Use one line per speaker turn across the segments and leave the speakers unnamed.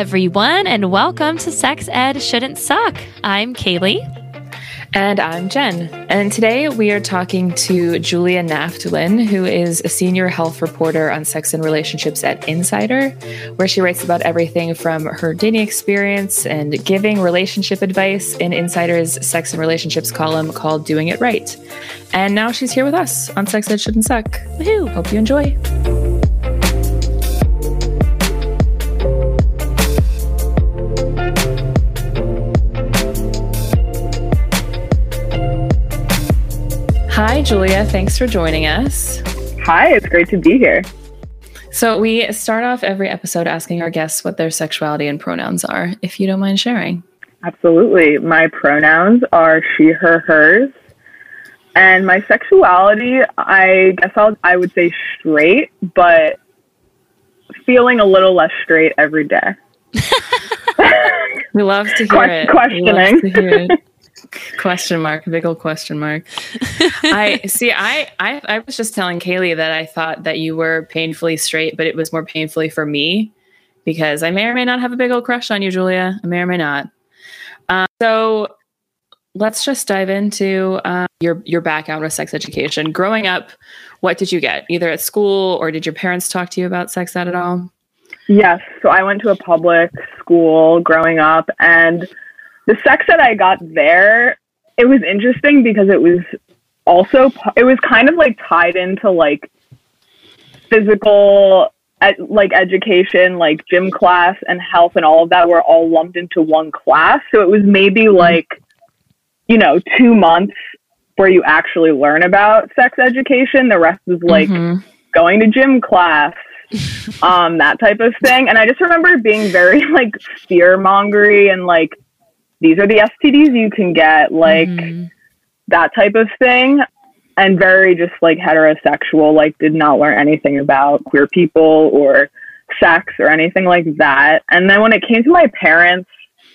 everyone, and welcome to Sex Ed Shouldn't Suck. I'm Kaylee.
And I'm Jen. And today we are talking to Julia Naftulin, who is a senior health reporter on sex and relationships at Insider, where she writes about everything from her dating experience and giving relationship advice in Insider's sex and relationships column called Doing It Right. And now she's here with us on Sex Ed Shouldn't Suck. Woohoo! Hope you enjoy. Hi, Julia. Thanks for joining us.
Hi, it's great to be here.
So, we start off every episode asking our guests what their sexuality and pronouns are, if you don't mind sharing.
Absolutely. My pronouns are she, her, hers. And my sexuality, I guess I'll, I would say straight, but feeling a little less straight every day.
we love to hear it.
Questioning.
Question mark big old question mark. I see I, I i was just telling kaylee that i thought that you were painfully straight but it was more painfully for me because i may or may not have a big old crush on you julia. I may or may not. Uh, so let's just dive into uh, your your background with sex education. Growing up what did you get? Either at school or did your parents talk to you about sex ed at all?
Yes. So I went to a public school growing up, and the sex that I got there, it was interesting because it was also, it was kind of like tied into like physical, like education, like gym class and health and all of that were all lumped into one class. So it was maybe like, you know, two months where you actually learn about sex education. The rest is like
Mhm.
going to gym class, um, that type of thing. And I just remember being very like fear mongery and like, these are the STDs you can get, like
Mhm.
that type of thing. And very just like heterosexual, like did not learn anything about queer people or sex or anything like that. And then when it came to my parents,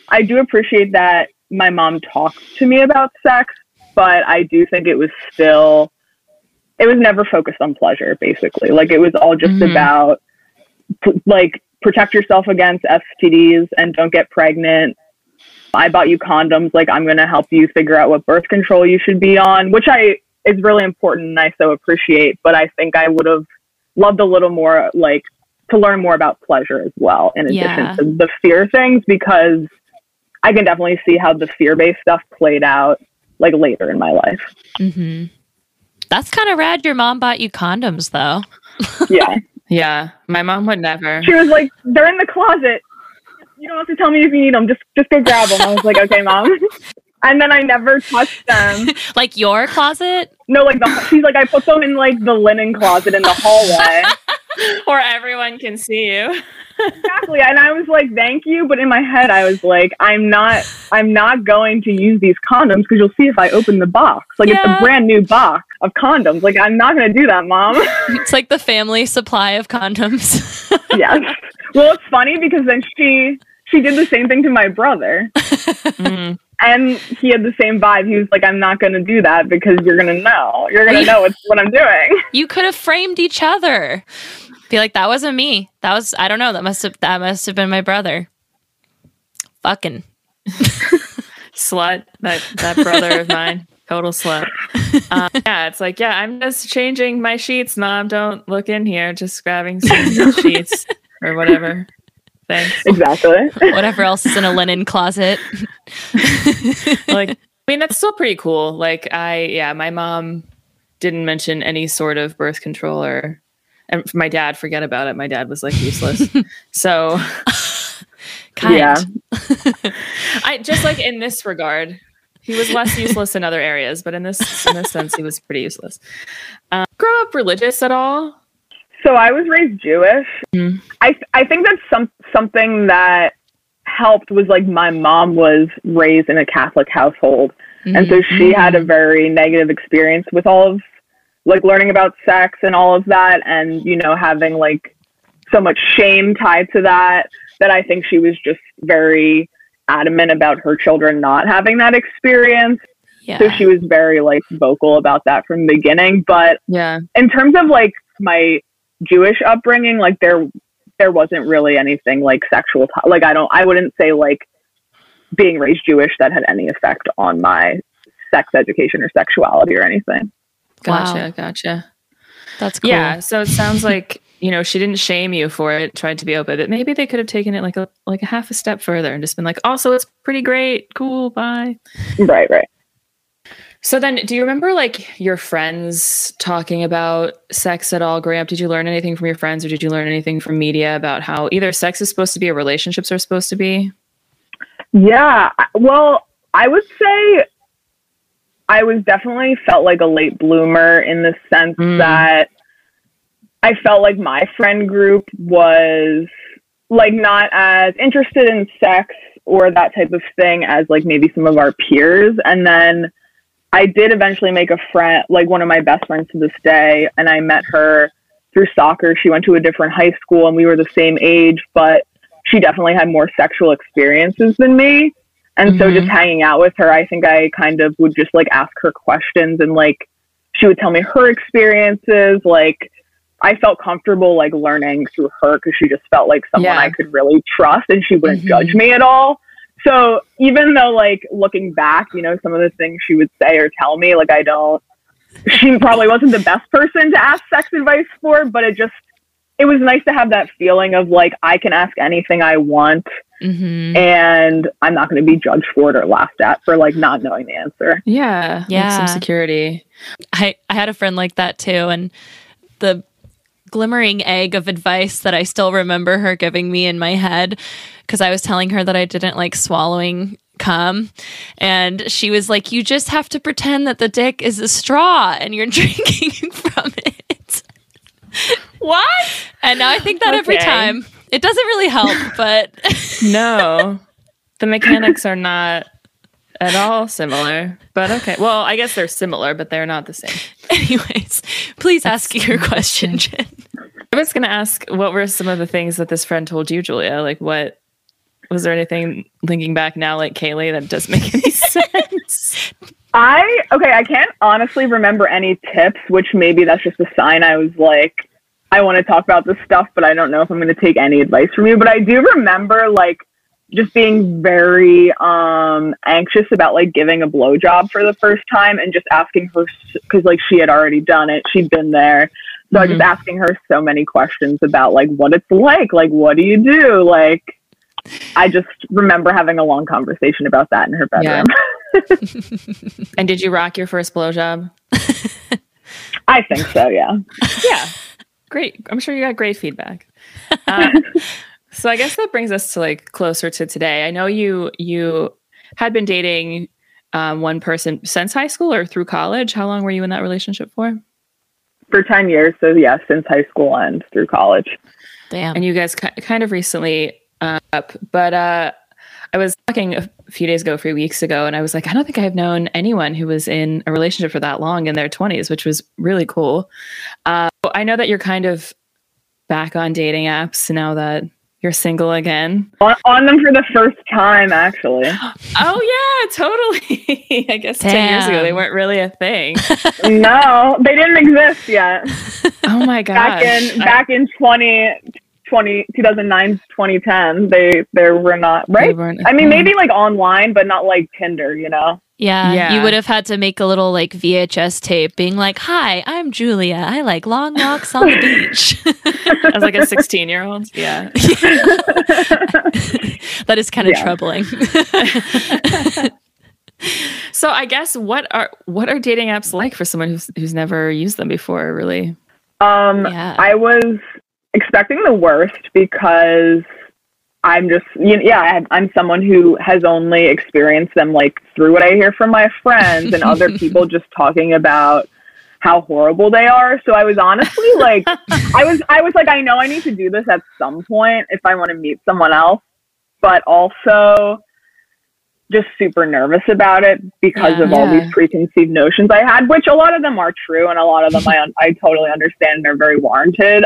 I do appreciate that my mom talked to me about sex, but I do think it was still it was never focused on pleasure basically like it was all just
Mhm.
about like protect yourself against stds and don't get pregnant i bought you condoms like i'm going to help you figure out what birth control you should be on which i is really important and i so appreciate but i think i would have loved a little more like to learn more about pleasure as well in addition
Yeah.
to the fear things because i can definitely see how the fear-based stuff played out like later in my life
Mm-hmm. That's kind of rad. Your mom bought you condoms, though.
yeah
yeah my mom would never
she was like, "They're in the closet. You don't have to tell me if you need them. Just just go grab them." I was like, "Okay, mom." And then I never touched them.
like your closet?
No, like the she's like, I put them in like the linen closet in the hallway.
where everyone can see you
exactly. And I was like, "Thank you," but in my head, I was like, "I'm not. I'm not going to use these condoms because you'll see if I open the box. Like it's a brand new box of condoms. Like I'm not going to do that, mom."
It's like the family supply of condoms.
yes. Well, it's funny because then she she did the same thing to my brother.
Mm.
and he had the same vibe. He was like, "I'm not going to do that because you're going to know. You're going to know what's, what I'm doing."
you could have framed each other. Be like, that wasn't me. That was I don't know. That must have that must have been my brother. Fucking.
slut that that brother of mine total slut um, yeah it's like yeah i'm just changing my sheets mom don't look in here just grabbing some sheets or whatever thanks
Exactly.
Whatever else is in a linen closet.
like i mean that's still pretty cool like i yeah my mom didn't mention any sort of birth control or and my dad forget about it my dad was like useless so
Kind.
Yeah.
i just like in this regard he was less useless in other areas but in this in this sense he was pretty useless um, grow up religious at all
So I was raised Jewish.
Mm.
I I think that's some something that helped was like my mom was raised in a Catholic household, and so she had a very negative experience with all of like learning about sex and all of that, and you know having like so much shame tied to that that I think she was just very adamant about her children not having that experience.
yeah.
So she was very like vocal about that from the beginning. But
yeah
in terms of like my Jewish upbringing, like there there wasn't really anything like sexual, t- like I don't, I wouldn't say like being raised Jewish that had any effect on my sex education or sexuality or anything.
Gotcha,
Wow.
gotcha.
That's cool.
Yeah, so it sounds like you know she didn't shame you for it, tried to be open, but maybe they could have taken it like a like a half a step further and just been like, also it's pretty great, cool, bye.
Right, right.
So then, do you remember like your friends talking about sex at all growing up? Did you learn anything from your friends, or did you learn anything from media about how either sex is supposed to be or relationships are supposed to be?
Yeah. Well, I would say I was definitely felt like a late bloomer in the sense
Mm.
that I felt like my friend group was like not as interested in sex or that type of thing as like maybe some of our peers. And then I did eventually make a friend, like one of my best friends to this day, and I met her through soccer. She went to a different high school and we were the same age, but she definitely had more sexual experiences than me. And so
Mhm.
just hanging out with her, I think I kind of would just like ask her questions and like she would tell me her experiences. Like I felt comfortable like learning through her because she just felt like someone
Yeah.
I could really trust and she wouldn't
Mhm.
judge me at all. So even though like looking back, you know, some of the things she would say or tell me, like I don't she probably wasn't the best person to ask sex advice for, but it just it was nice to have that feeling of like I can ask anything I want
Mm-hmm.
and I'm not going to be judged for it or laughed at for like not knowing the answer.
Yeah, like
Yeah.
some security.
I, I had a friend like that too. And the glimmering egg of advice that I still remember her giving me in my head, because I was telling her that I didn't like swallowing cum. And she was like, You just have to pretend that the dick is a straw and you're drinking from it.
What?
And now I think that every time. It doesn't really help, but
No, the mechanics are not at all similar. But okay, well, I guess they're similar, but they're not the same.
anyways, please ask your question, Jen.
I was going to ask, what were some of the things that this friend told you, Julia? Like, what was there anything thinking back now, like Kaylee, that doesn't make any sense?
I okay, I can't honestly remember any tips, which maybe that's just a sign I was like I want to talk about this stuff, but I don't know if I'm going to take any advice from you, but I do remember like just being very um anxious about like giving a blowjob for the first time and just asking her cuz like she had already done it. She'd been there. So I just asking her so many questions about like what it's like, like what do you do? Like I just remember having a long conversation about that in her
Yeah.
bedroom.
and did you rock your first blowjob?
I think so, yeah.
yeah great i'm sure you got great feedback uh, so i guess that brings us to like closer to today i know you you had been dating um, one person since high school or through college how long were you in that relationship for
For 10 years. So, yeah, since high school and through college.
Damn.
and you guys ki- kind of recently uh, up but uh i was talking a few days ago a few weeks ago and i was like i don't think i've known anyone who was in a relationship for that long in their 20s which was really cool uh, i know that you're kind of back on dating apps now that you're single again
On, on them for the first time, actually.
oh yeah totally i guess 10 years ago they weren't really a thing
no, they didn't exist yet.
oh my god.
Back in
I-
back in 20, 20 2009, 2010, they there were not,
they
right?
weren't a
I mean,
thing.
maybe like online, but not like Tinder, you know?
Yeah,
Yeah.
you would have had to make a little like VHS tape being like, "Hi, I'm Julia. I like long walks on the beach."
as like a 16 year old yeah
that is kind of
Yeah.
troubling.
So I guess what are what are dating apps like for someone who's who's never used them before? Really?
Um,
Yeah.
I was expecting the worst because I'm just, you know, yeah, I, I'm someone who has only experienced them like through what I hear from my friends and other people just talking about how horrible they are. So I was honestly like, I was, I was like, I know I need to do this at some point if I want to meet someone else, but also just super nervous about it because
Yeah.
of all
Yeah.
these preconceived notions I had, which a lot of them are true and a lot of them I, I totally understand and are very warranted.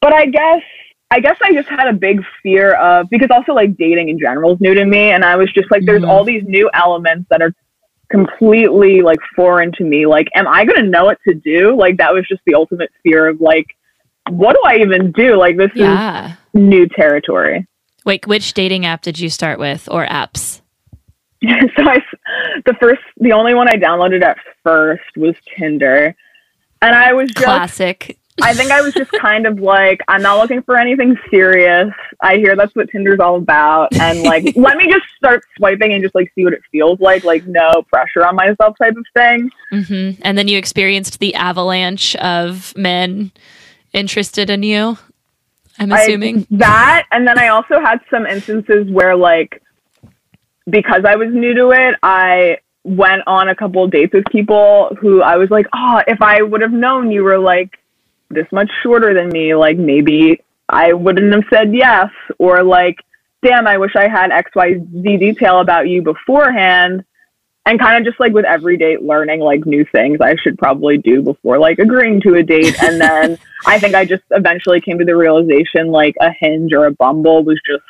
But I guess I guess I just had a big fear of because also like dating in general is new to me and I was just like there's
Mhm.
all these new elements that are completely like foreign to me. Like am I going to know what to do? Like that was just the ultimate fear of like what do I even do? Like this
Yeah.
is new territory.
Wait, which dating app did you start with or apps?
so I, the first, the only one I downloaded at first was Tinder, and I was just,
Classic.
I think I was just kind of like, I'm not looking for anything serious. I hear that's what Tinder's all about, and like, let me just start swiping and just like see what it feels like, like no pressure on myself type of thing.
hmm And then you experienced the avalanche of men interested in you. I'm
I-
assuming.
that, and then I also had some instances where like, because I was new to it, I went on a couple of dates with people who I was like, oh, if I would have known you were like this much shorter than me, like maybe I wouldn't have said yes, or like, damn, I wish I had X, Y, Z detail about you beforehand. And kind of just like with every date, learning like new things I should probably do before like agreeing to a date. And then I think I just eventually came to the realization like a hinge or a bumble was just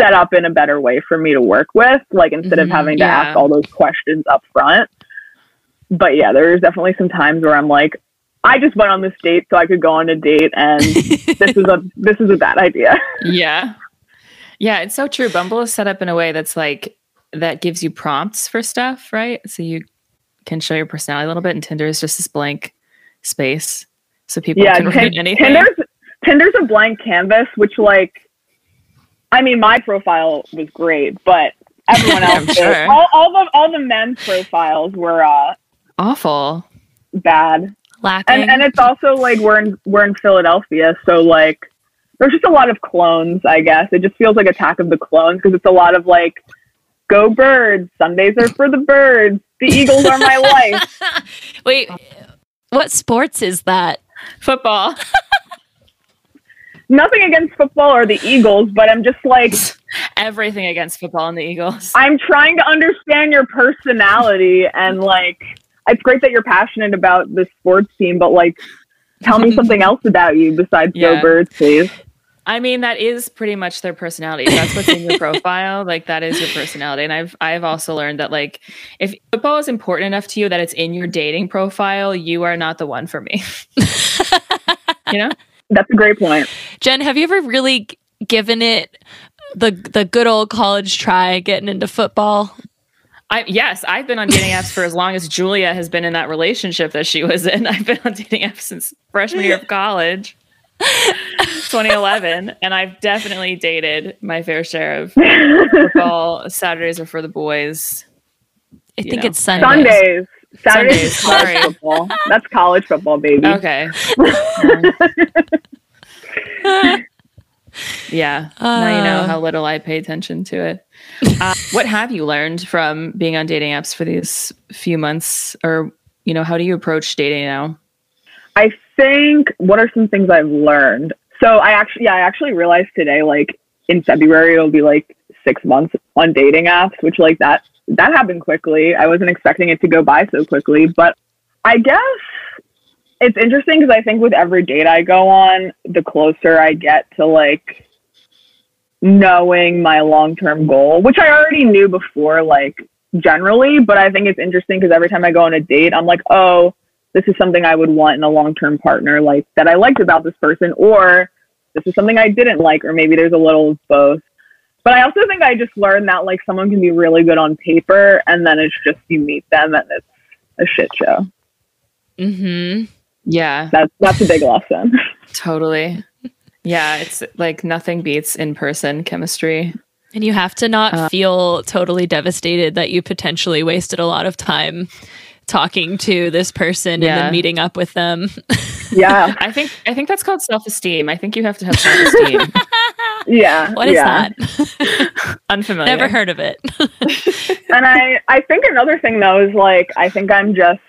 set up in a better way for me to work with, like instead of
Mhm,
having to
yeah.
ask all those questions up front. But yeah, there's definitely some times where I'm like, I just went on this date so I could go on a date and this is a this is a bad idea.
yeah. Yeah, it's so true. Bumble is set up in a way that's like that gives you prompts for stuff, right? So you can show your personality a little bit, and Tinder is just this blank space, so people
yeah,
can write
Tin-
anything.
Tinder's Tinder's a blank canvas, which like I mean my profile was great, but everyone else
sure.
all, all the all the men's profiles were uh
Awful.
bad.
Lacking.
and and it's also like we're in we're in Philadelphia, so like there's just a lot of clones. I guess it just feels like Attack of the Clones because it's a lot of like, go birds. Sundays are for the birds. The Eagles are my life.
Wait, what sports is that?
Football.
Nothing against football or the Eagles, but I'm just like
Everything against football and the Eagles.
I'm trying to understand your personality and like it's great that you're passionate about the sports team, but like tell me something else about you besides
Yeah.
go birds, please.
I mean, that is pretty much their personality. That's what's in your profile. Like that is your personality. And I've I've also learned that like if football is important enough to you that it's in your dating profile, you are not the one for me. you know?
That's a great point.
Jen, have you ever really given it the the good old college try getting into football?
I yes, I've been on dating apps for as long as Julia has been in that relationship that she was in. I've been on dating apps since freshman year of college. 2011 and I've definitely dated my fair share of football Saturdays are for the boys.
I think
know.
it's Sundays.
Sundays. Saturdays
Sundays,
college
sorry.
football. That's college football, baby.
Okay. yeah. now you know
Uh.
how little I pay attention to it. Uh, what have you learned from being on dating apps for these few months? Or, you know, how do you approach dating now?
I think what are some things I've learned? So I actually, yeah, I actually realized today, like in February, it'll be like six months on dating apps, which like that that happened quickly. I wasn't expecting it to go by so quickly, but I guess it's interesting because I think with every date I go on, the closer I get to like knowing my long term goal, which I already knew before, like generally, but I think it's interesting because every time I go on a date, I'm like, oh, this is something I would want in a long term partner, like that I liked about this person, or this is something I didn't like, or maybe there's a little of both. But I also think I just learned that like someone can be really good on paper and then it's just you meet them and it's a shit show.
Mm-hmm.
Yeah,
That's that's a big lesson.
totally. Yeah, it's like nothing beats in person chemistry.
And you have to not
Uh,
feel totally devastated that you potentially wasted a lot of time talking to this person and then meeting up with them.
yeah.
I think I think that's called self esteem. I think you have to have self esteem.
Yeah.
What is
yeah.
that?
Unfamiliar.
Never heard of it.
and I, I think another thing though is like I think I'm just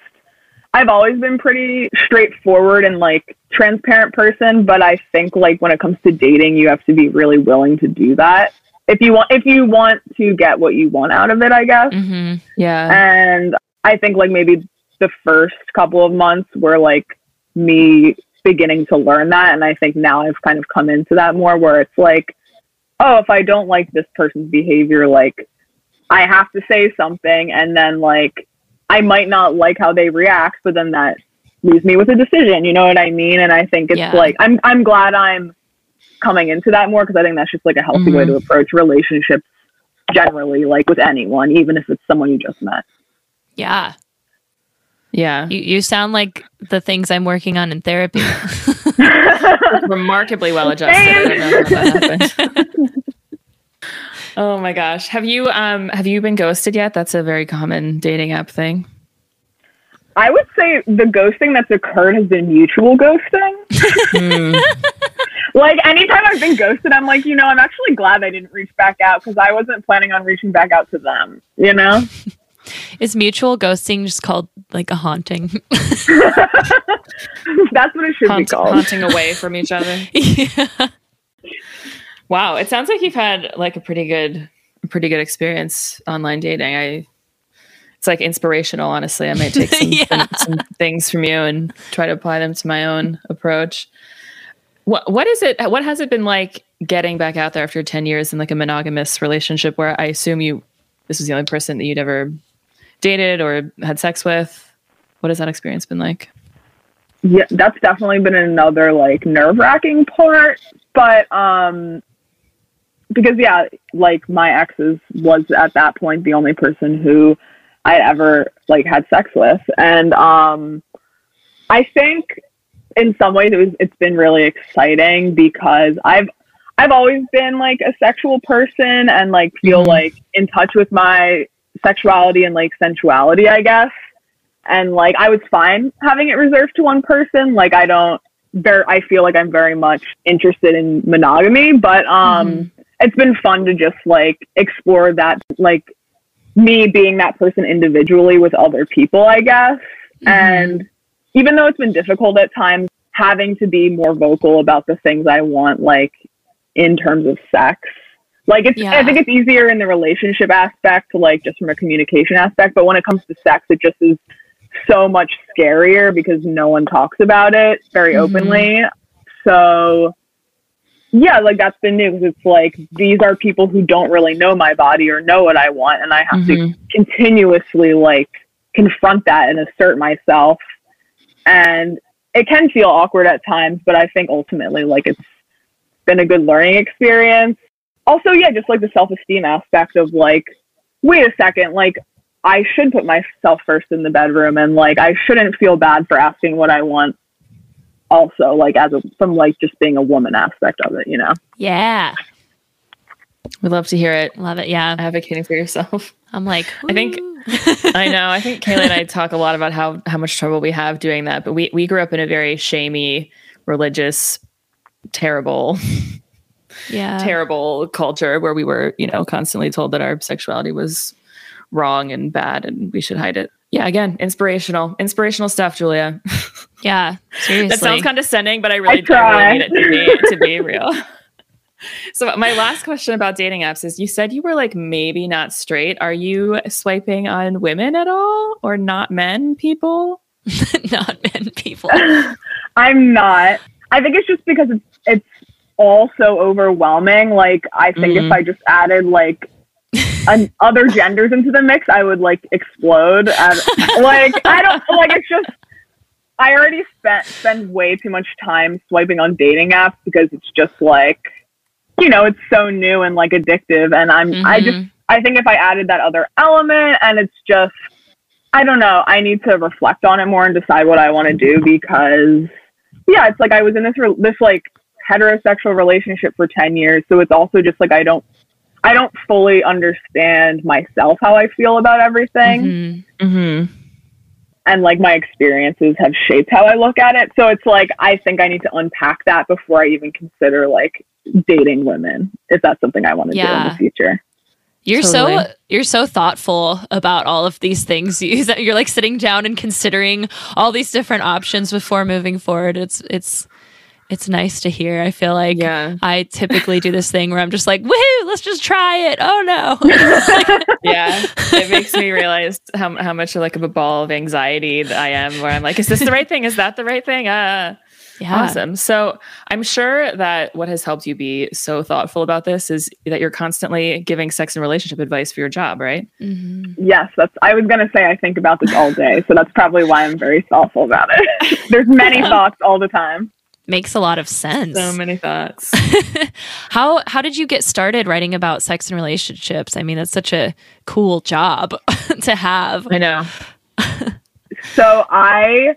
I've always been pretty straightforward and like transparent person, but I think like when it comes to dating, you have to be really willing to do that. If you want if you want to get what you want out of it, I guess.
hmm
Yeah.
And I think like maybe the first couple of months were like me beginning to learn that and I think now I've kind of come into that more where it's like oh, if I don't like this person's behavior like I have to say something and then like I might not like how they react, but then that leaves me with a decision. You know what I mean? And I think it's
Yeah.
like I'm I'm glad I'm coming into that more because I think that's just like a healthy way
Mhm.
to approach relationships generally, like with anyone, even if it's someone you just met.
Yeah.
Yeah.
You you sound like the things I'm working on in therapy.
Remarkably well adjusted. I don't know how that happened. Oh my gosh. Have you um have you been ghosted yet? That's a very common dating app thing.
I would say the ghosting that's occurred has been mutual ghosting.
Hmm.
like anytime I've been ghosted, I'm like, you know, I'm actually glad I didn't reach back out because I wasn't planning on reaching back out to them. You know?
Is mutual ghosting just called like a haunting?
that's what it should be called.
haunting away from each other.
yeah.
Wow, it sounds like you've had like a pretty good, pretty good experience online dating. I, it's like inspirational. Honestly, I might take some,
Yeah.
some things from you and try to apply them to my own approach. What what is it? What has it been like getting back out there after ten years in like a monogamous relationship where I assume you this was the only person that you'd ever dated or had sex with? What has that experience been like?
yeah, that's definitely been another like nerve wracking part. But um because yeah, like my exes was at that point the only person who I ever like had sex with. And um I think in some ways it was it's been really exciting because I've I've always been like a sexual person and like feel
Mhm.
like in touch with my sexuality and like sensuality, I guess. And like I was fine having it reserved to one person. Like I don't very I feel like I'm very much interested in monogamy, but um it's been fun to just like explore that like me being that person individually with other people, I guess. And even though it's been difficult at times, having to be more vocal about the things I want, like in terms of sex. Like it's
Yeah.
I think it's easier in the relationship aspect, like just from a communication aspect. But when it comes to sex, it just is so much scarier because no one talks about it very
Mhm.
openly. So yeah, like that's been new it's like these are people who don't really know my body or know what I want, and I have to
Mhm.
continuously like confront that and assert myself. And it can feel awkward at times, but I think ultimately like it's been a good learning experience. Also, yeah, just like the self esteem aspect of like, wait a second, like I should put myself first in the bedroom and like I shouldn't feel bad for asking what I want also like as a from like just being a woman aspect of it, you know.
Yeah.
We'd love to hear it.
Love it. Yeah.
Advocating for yourself.
I'm like,
I think- I know. I think Kayla and I talk a lot about how how much trouble we have doing that, but we we grew up in a very shamey, religious, terrible,
yeah.
terrible culture where we were, you know, constantly told that our sexuality was wrong and bad and we should hide it. Yeah, again, inspirational, inspirational stuff, Julia.
Yeah. Seriously.
that sounds condescending, but I really, I
try.
really need it to be to be real. So my last question about dating apps is you said you were like maybe not straight. Are you swiping on women at all or not men people?
not men people.
I'm not. I think it's just because it's it's all so overwhelming. Like I think
Mhm.
if I just added like an, other genders into the mix, I would like explode. Like I don't like it's just. I already spent spend way too much time swiping on dating apps because it's just like, you know, it's so new and like addictive, and I'm I mm-hmm.
just.
I think if I added that other element and it's just, I don't know, I need to reflect on it more and decide what I want to do because, yeah, it's like I was in this, re- this like heterosexual relationship for 10 years. So it's also just like I don't, I don't fully understand myself how I feel about everything.
Mhm.
Mm-hmm.
And like my experiences have shaped how I look at it. So it's like I think I need to unpack that before I even consider like dating women, if that's something I want to do in the future.
You're so you're so thoughtful about all of these things. You, you're like sitting down and considering all these different options before moving forward. It's it's it's nice to hear. I feel like
Yeah.
I typically do this thing where I'm just like, woohoo, let's just try it. Oh no.
Yeah. It makes me realize how how much like of a ball of anxiety that I am where I'm like, is this the right thing? Is that the right thing? Uh
Yeah.
Awesome. So I'm sure that what has helped you be so thoughtful about this is that you're constantly giving sex and relationship advice for your job, right?
Mhm.
Yes, that's. I was gonna say I think about this all day, so that's probably why I'm very thoughtful about it. There's many thoughts all the time.
Makes a lot of sense.
So many thoughts.
how how did you get started writing about sex and relationships? I mean, that's such a cool job to have.
I know.
So I,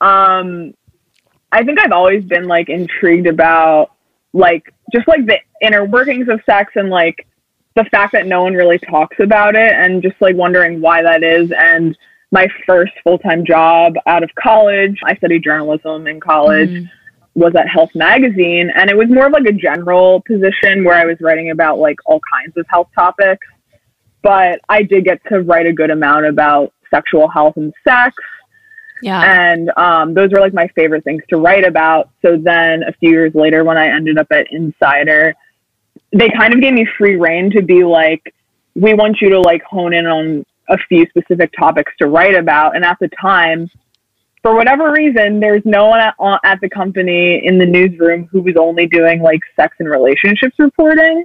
um, I think I've always been like intrigued about like just like the inner workings of sex and like the fact that no one really talks about it and just like wondering why that is and my first full-time job out of college i studied journalism in college
Mhm.
Was at health magazine and it was more of like a general position where i was writing about like all kinds of health topics but i did get to write a good amount about sexual health and sex
Yeah.
and um, those were like my favorite things to write about. So then a few years later, when I ended up at Insider, they kind of gave me free reign to be like, we want you to like hone in on a few specific topics to write about. And at the time, for whatever reason, there's no one at, at the company in the newsroom who was only doing like sex and relationships reporting.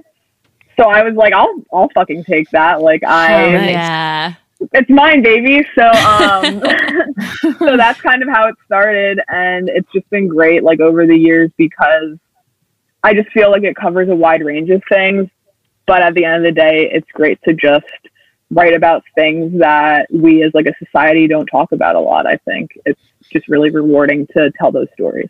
So I was like, I'll, I'll fucking take that. Like I,
Oh.
Yeah.
it's mine, baby. So, um, so that's kind of how it started, and it's just been great, like over the years, because I just feel like it covers a wide range of things. But at the end of the day, it's great to just write about things that we as like a society don't talk about a lot. I think it's just really rewarding to tell those stories.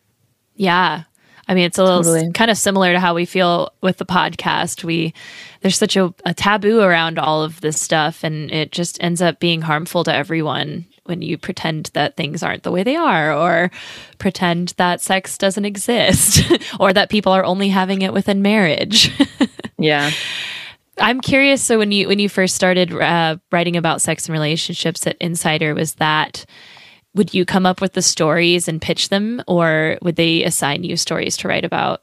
Yeah. I mean, it's a little
Totally.
kind of similar to how we feel with the podcast. We there's such a, a taboo around all of this stuff, and it just ends up being harmful to everyone when you pretend that things aren't the way they are, or pretend that sex doesn't exist, or that people are only having it within marriage.
Yeah.
I'm curious. So when you when you first started uh, writing about sex and relationships at Insider, was that would you come up with the stories and pitch them, or would they assign you stories to write about?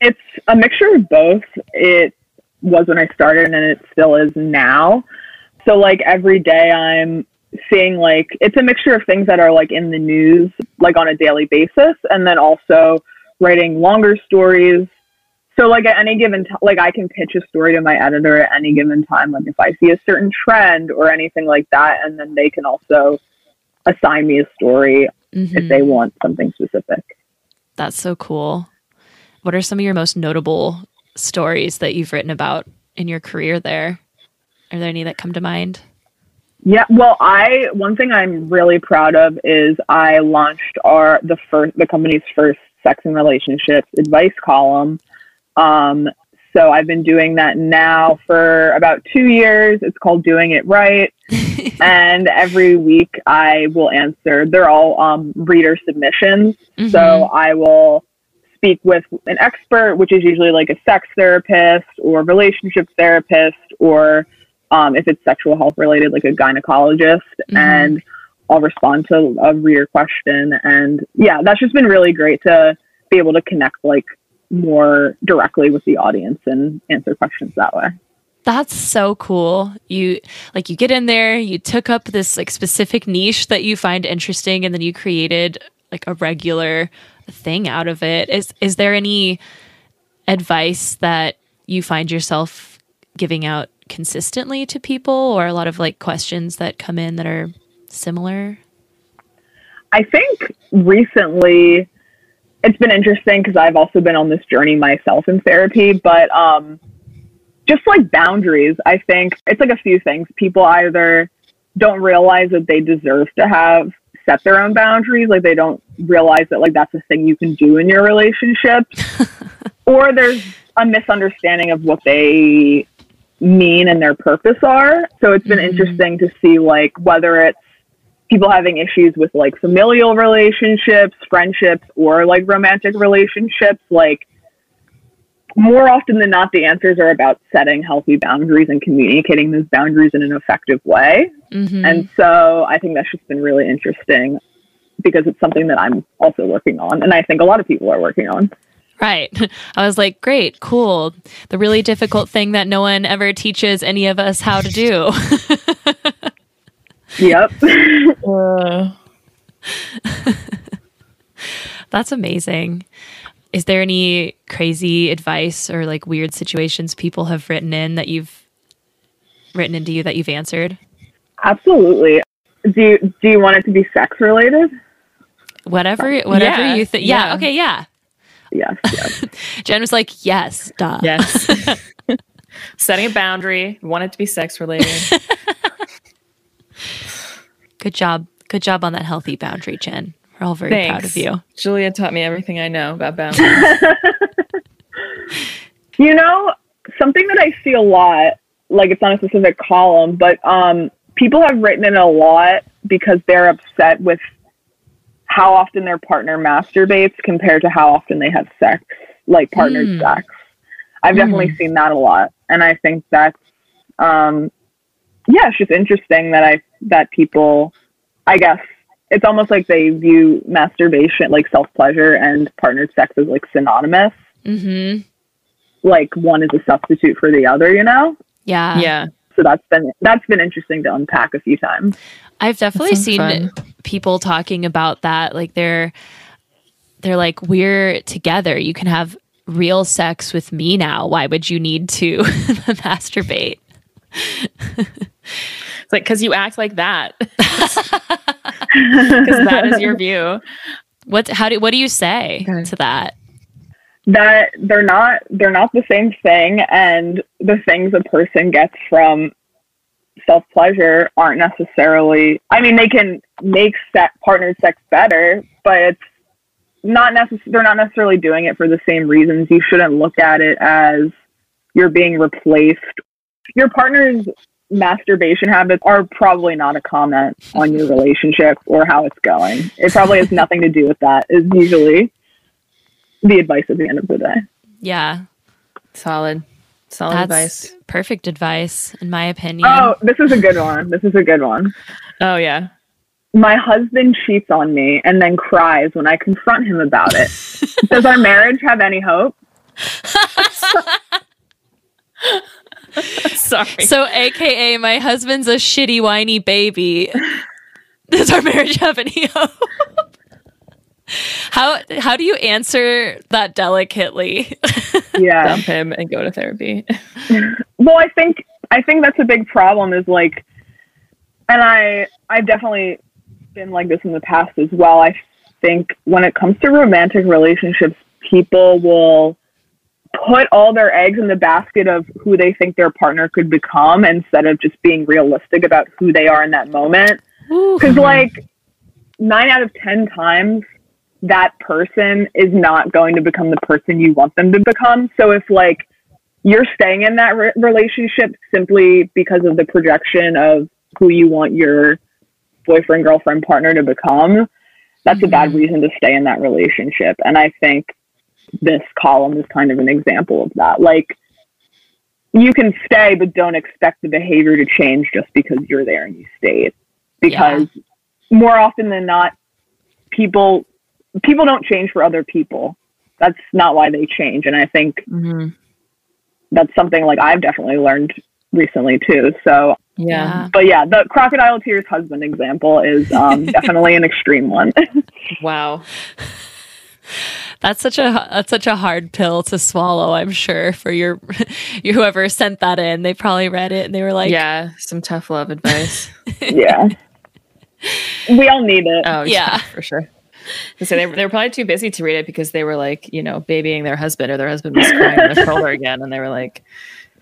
It's a mixture of both. It was when I started and it still is now. So like every day I'm seeing like it's a mixture of things that are like in the news like on a daily basis and then also writing longer stories. So like at any given time like I can pitch a story to my editor at any given time like if I see a certain trend or anything like that and then they can also assign me a story if
Mhm.
they want something specific.
That's so cool. What are some of your most notable stories that you've written about in your career there? Are there any that come to mind?
Yeah, well, I one thing I'm really proud of is I launched our the first the company's first sex and relationships advice column. Um, so I've been doing that now for about two years. It's called Doing It Right, and every week I will answer. They're all um, reader submissions. So
Mhm.
I will speak with an expert, which is usually like a sex therapist or relationship therapist, or um, if it's sexual health related, like a gynecologist,
Mhm.
and I'll respond to a reader question. And yeah, that's just been really great to be able to connect like more directly with the audience and answer questions that way.
That's so cool. You like you get in there, you took up this like specific niche that you find interesting and then you created like a regular thing out of it. Is is there any advice that you find yourself giving out consistently to people or a lot of like questions that come in that are similar?
I think recently it's been interesting because I've also been on this journey myself in therapy, but um, just like boundaries, I think it's like a few things. People either don't realize that they deserve to have set their own boundaries, like they don't realize that like that's a thing you can do in your relationship, or there's a misunderstanding of what they mean and their purpose are. So it's been
Mhm.
interesting to see like whether it's people having issues with like familial relationships, friendships, or like romantic relationships, like more often than not, the answers are about setting healthy boundaries and communicating those boundaries in an effective way.
Mhm.
And so I think that's just been really interesting because it's something that I'm also working on. And I think a lot of people are working on.
Right. I was like, great, cool. The really difficult thing that no one ever teaches any of us how to do.
Yep.
Uh,
That's amazing. Is there any crazy advice or like weird situations people have written in that you've written into you that you've answered?
Absolutely. Do you, do you want it to be sex related?
Whatever, whatever
Yeah,
you think. Yeah,
yeah.
Okay. Yeah.
Yes. Yes.
Jen was like, yes, duh.
Yes. Setting a boundary. Want it to be sex related.
Good job. Good job on that healthy boundary, Jen. We're all very proud of you.
Julia taught me everything I know about boundaries.
You know, something that I see a lot, like it's not a specific column, but um, people have written in a lot because they're upset with how often their partner masturbates compared to how often they have sex, like partnered
Hmm.
sex. I've definitely seen that a lot, and I think that's, um, yeah, it's just interesting that I that people, I guess, it's almost like they view masturbation, like self pleasure, and partnered sex as like synonymous
Mm-hmm.
like one is a substitute for the other, you know?
Yeah.
yeah.
So that's been that's been interesting to unpack a few times.
I've definitely seen
fun.
people talking about that. Like they're they're like, we're together. You can have real sex with me now. Why would you need to masturbate?
It's like, because you act like that. Because that is your view.
What how do what do you say
Okay.
to that?
That they're not they're not the same thing and the things a person gets from self pleasure aren't necessarily I mean they can make set partnered sex better, but it's not necess- they're not necessarily doing it for the same reasons. You shouldn't look at it as you're being replaced. Your partner's masturbation habits are probably not a comment on your relationship or how it's going. It probably has nothing to do with that. Is usually the advice at the end of the day.
Yeah.
Solid. Solid
That's
advice.
perfect advice, in my opinion.
Oh, this is a good one. This is a good one.
Oh, yeah.
My husband cheats on me and then cries when I confront him about it. Does our marriage have any hope?
Sorry.
So, AKA, my husband's a shitty, whiny baby. Does our marriage have any hope? How how do you answer that delicately?
Yeah.
Dump him and go to therapy.
Well, I think I think that's a big problem is like and I I've definitely been like this in the past as well. I think when it comes to romantic relationships, people will put all their eggs in the basket of who they think their partner could become instead of just being realistic about who they are in that moment. Because, like, nine out of 10 times, that person is not going to become the person you want them to become. So, if, like, you're staying in that re- relationship simply because of the projection of who you want your boyfriend, girlfriend, partner to become, that's a bad mm-hmm. reason to stay in that relationship. And I think this column is kind of an example of that. Like, you can stay, but don't expect the behavior to change just because you're there and you stayed. Because more often than not, people people don't change for other people. That's not why they change. And I think
hmm
that's something like I've definitely learned recently too. So,
Yeah.
but yeah, the crocodile tears husband example is um, definitely an extreme one.
Wow.
That's such a that's such a hard pill to swallow. I'm sure for your, your whoever sent that in, they probably read it and they were like,
yeah. Some tough love advice.
yeah, we all need it.
Oh,
Yeah.
yeah, for sure. So they, they were probably too busy to read it because they were like, you know, babying their husband or their husband was crying on their shoulder again. And they were like,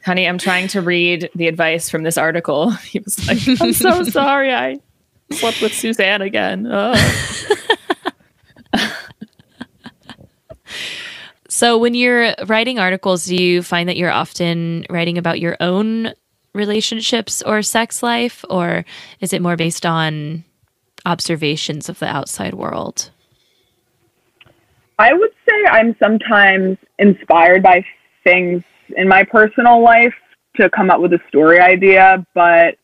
honey, I'm trying to read the advice from this article. He was like, I'm so sorry. I slept with Suzanne again. Oh.
So, when you're writing articles, do you find that you're often writing about your own relationships or sex life, or is it more based on observations of the outside world?
I would say I'm sometimes inspired by things in my personal life to come up with a story idea, but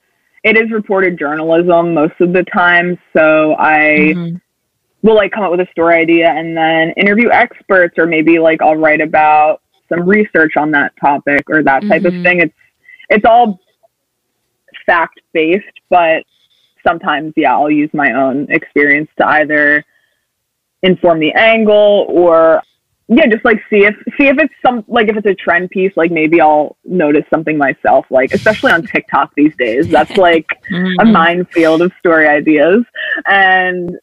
it is reported journalism most of the time. So I
Mhm.
Will like come up with a story idea and then interview experts, or maybe like I'll write about some research on that topic or that type
Mhm.
of thing. It's it's all fact based, but sometimes yeah, I'll use my own experience to either inform the angle or yeah, just like see if see if it's some like if it's a trend piece, like maybe I'll notice something myself. Like especially on TikTok these days, that's like
Mhm.
a minefield of story ideas. And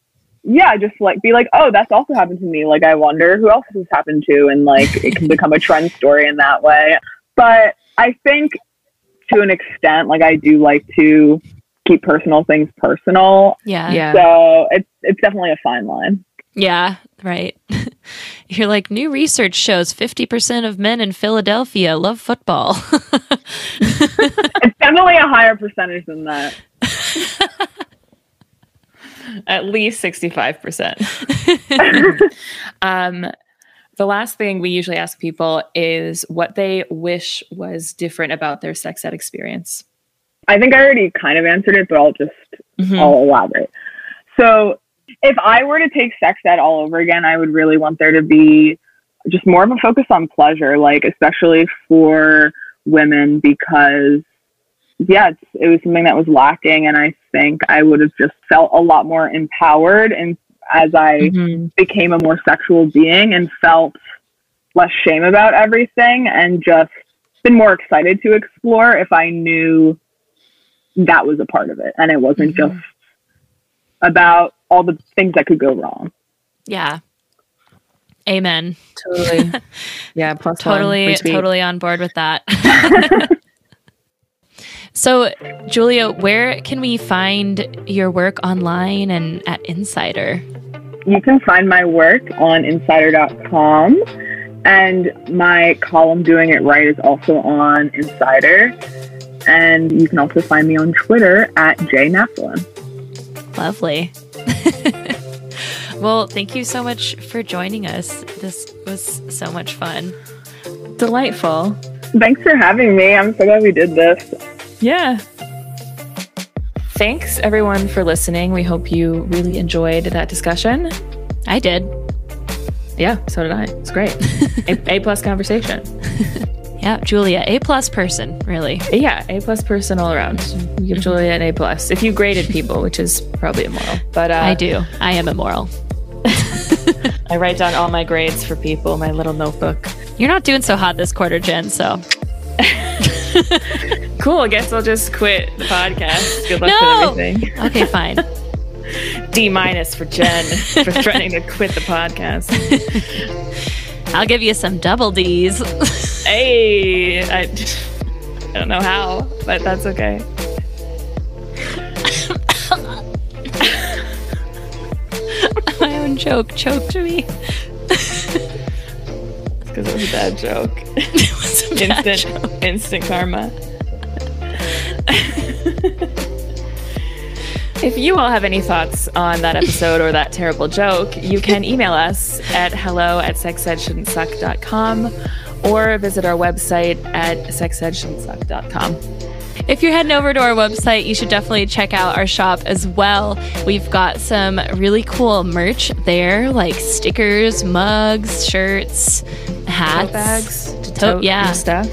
yeah, just like be like, oh, that's also happened to me. Like I wonder who else this has happened to, and like it can become a trend story in that way. But I think to an extent, like I do like to keep personal things personal.
Yeah.
Yeah.
So it's it's definitely a fine line.
Yeah, right. You're like, new research shows 50% of men in Philadelphia love football.
It's definitely a higher percentage than that.
At least 65%. um, the last thing we usually ask people is what they wish was different about their sex ed experience.
I think I already kind of answered it, but I'll just
Mhm.
I'll elaborate. So, if I were to take sex ed all over again, I would really want there to be just more of a focus on pleasure, like especially for women, because yeah, it's, it was something that was lacking, and I think I would have just felt a lot more empowered, and as I
Mhm.
became a more sexual being, and felt less shame about everything, and just been more excited to explore if I knew that was a part of it, and it wasn't
Mhm.
just about all the things that could go wrong.
yeah. Amen.
Totally. Yeah. Plus one.
Totally, totally on board with that. so, Julia, where can we find your work online and at Insider?
You can find my work on insider.com, and my column Doing It Right is also on Insider. And you can also find me on Twitter at jnapolin.
Lovely. well, thank you so much for joining us. This was so much fun.
Delightful.
Thanks for having me. I'm so glad we did this.
Yeah. Thanks everyone for listening. We hope you really enjoyed that discussion.
I did.
Yeah, so did I. It's great. a, a plus conversation.
Yeah, Julia, A plus person, really.
Yeah, A plus person all around. Give Julia an A plus. If you graded people, which is probably immoral, but uh,
I do. I am immoral.
I write down all my grades for people, my little notebook.
You're not doing so hot this quarter, Jen, so.
Cool. I guess I'll just quit the podcast. Good luck
No!
with everything.
Okay, fine.
D minus for Jen for threatening to quit the podcast.
I'll give you some double D's.
Hey, I, I don't know how, but that's okay.
My own joke choked me.
Because it was a bad joke.
It was a bad
instant,
joke.
instant karma. if you all have any thoughts on that episode or that terrible joke, you can email us at hello at sexedshouldn'tsuck.com or visit our website at sexedshouldn'tsuck.com.
If you're heading over to our website, you should definitely check out our shop as well. We've got some really cool merch there, like stickers, mugs, shirts, hats,
Tote bags, to
Tote- yeah.
stuff.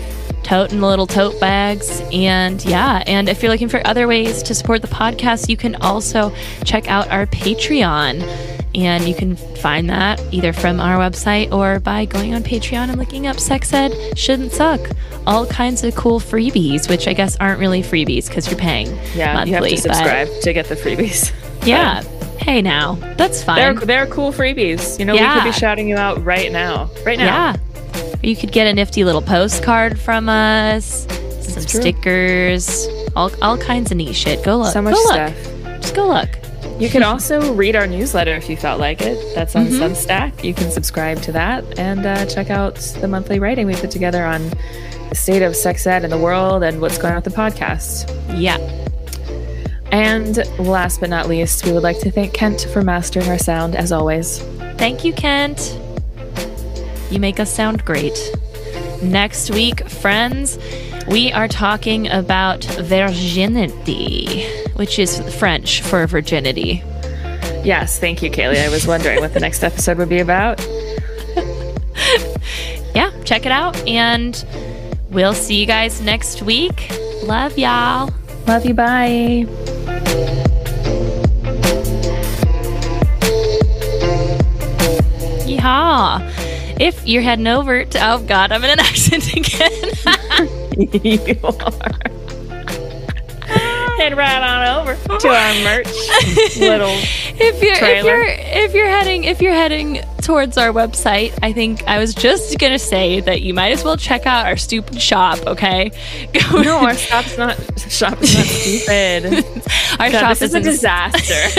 Tote and little tote bags. And yeah, and if you're looking for other ways to support the podcast, you can also check out our Patreon. And you can find that either from our website or by going on Patreon and looking up Sex Ed Shouldn't Suck. All kinds of cool freebies, which I guess aren't really freebies because you're paying
Yeah,
monthly.
you have to
but-
subscribe to get the freebies.
yeah. Hey now, that's
They're,
fine.
they're cool freebies. You know, we could be shouting you out right now. Right now.
Yeah. Or you could get a nifty little postcard from us, some
true.
stickers, all, all kinds of neat shit. Go look.
So much
go
stuff.
look. Just go look.
You can also read our newsletter if you felt like it. That's on
Mhm.
Substack. You can subscribe to that and uh, check out the monthly writing we put together on the state of sex ed in the world and what's going on with the podcast.
Yeah.
And last but not least, we would like to thank Kent for mastering our sound as always.
Thank you, Kent. You make us sound great. Next week, friends, we are talking about virginity, which is French for virginity.
Yes, thank you, Kaylee. I was wondering what the next episode would be about.
Yeah, check it out. And we'll see you guys next week. Love y'all.
Love you. Bye.
Yeehaw! If you're heading over to, oh God, I'm in an accent again.
you are. Head right on over to our merch little.
if you're if you're if you're heading if you're heading towards our website, I think I was just gonna say that you might as well check out our stupid shop. Okay, Go-
No, our shop's not. Shop is not stupid.
our shop
this is a disaster.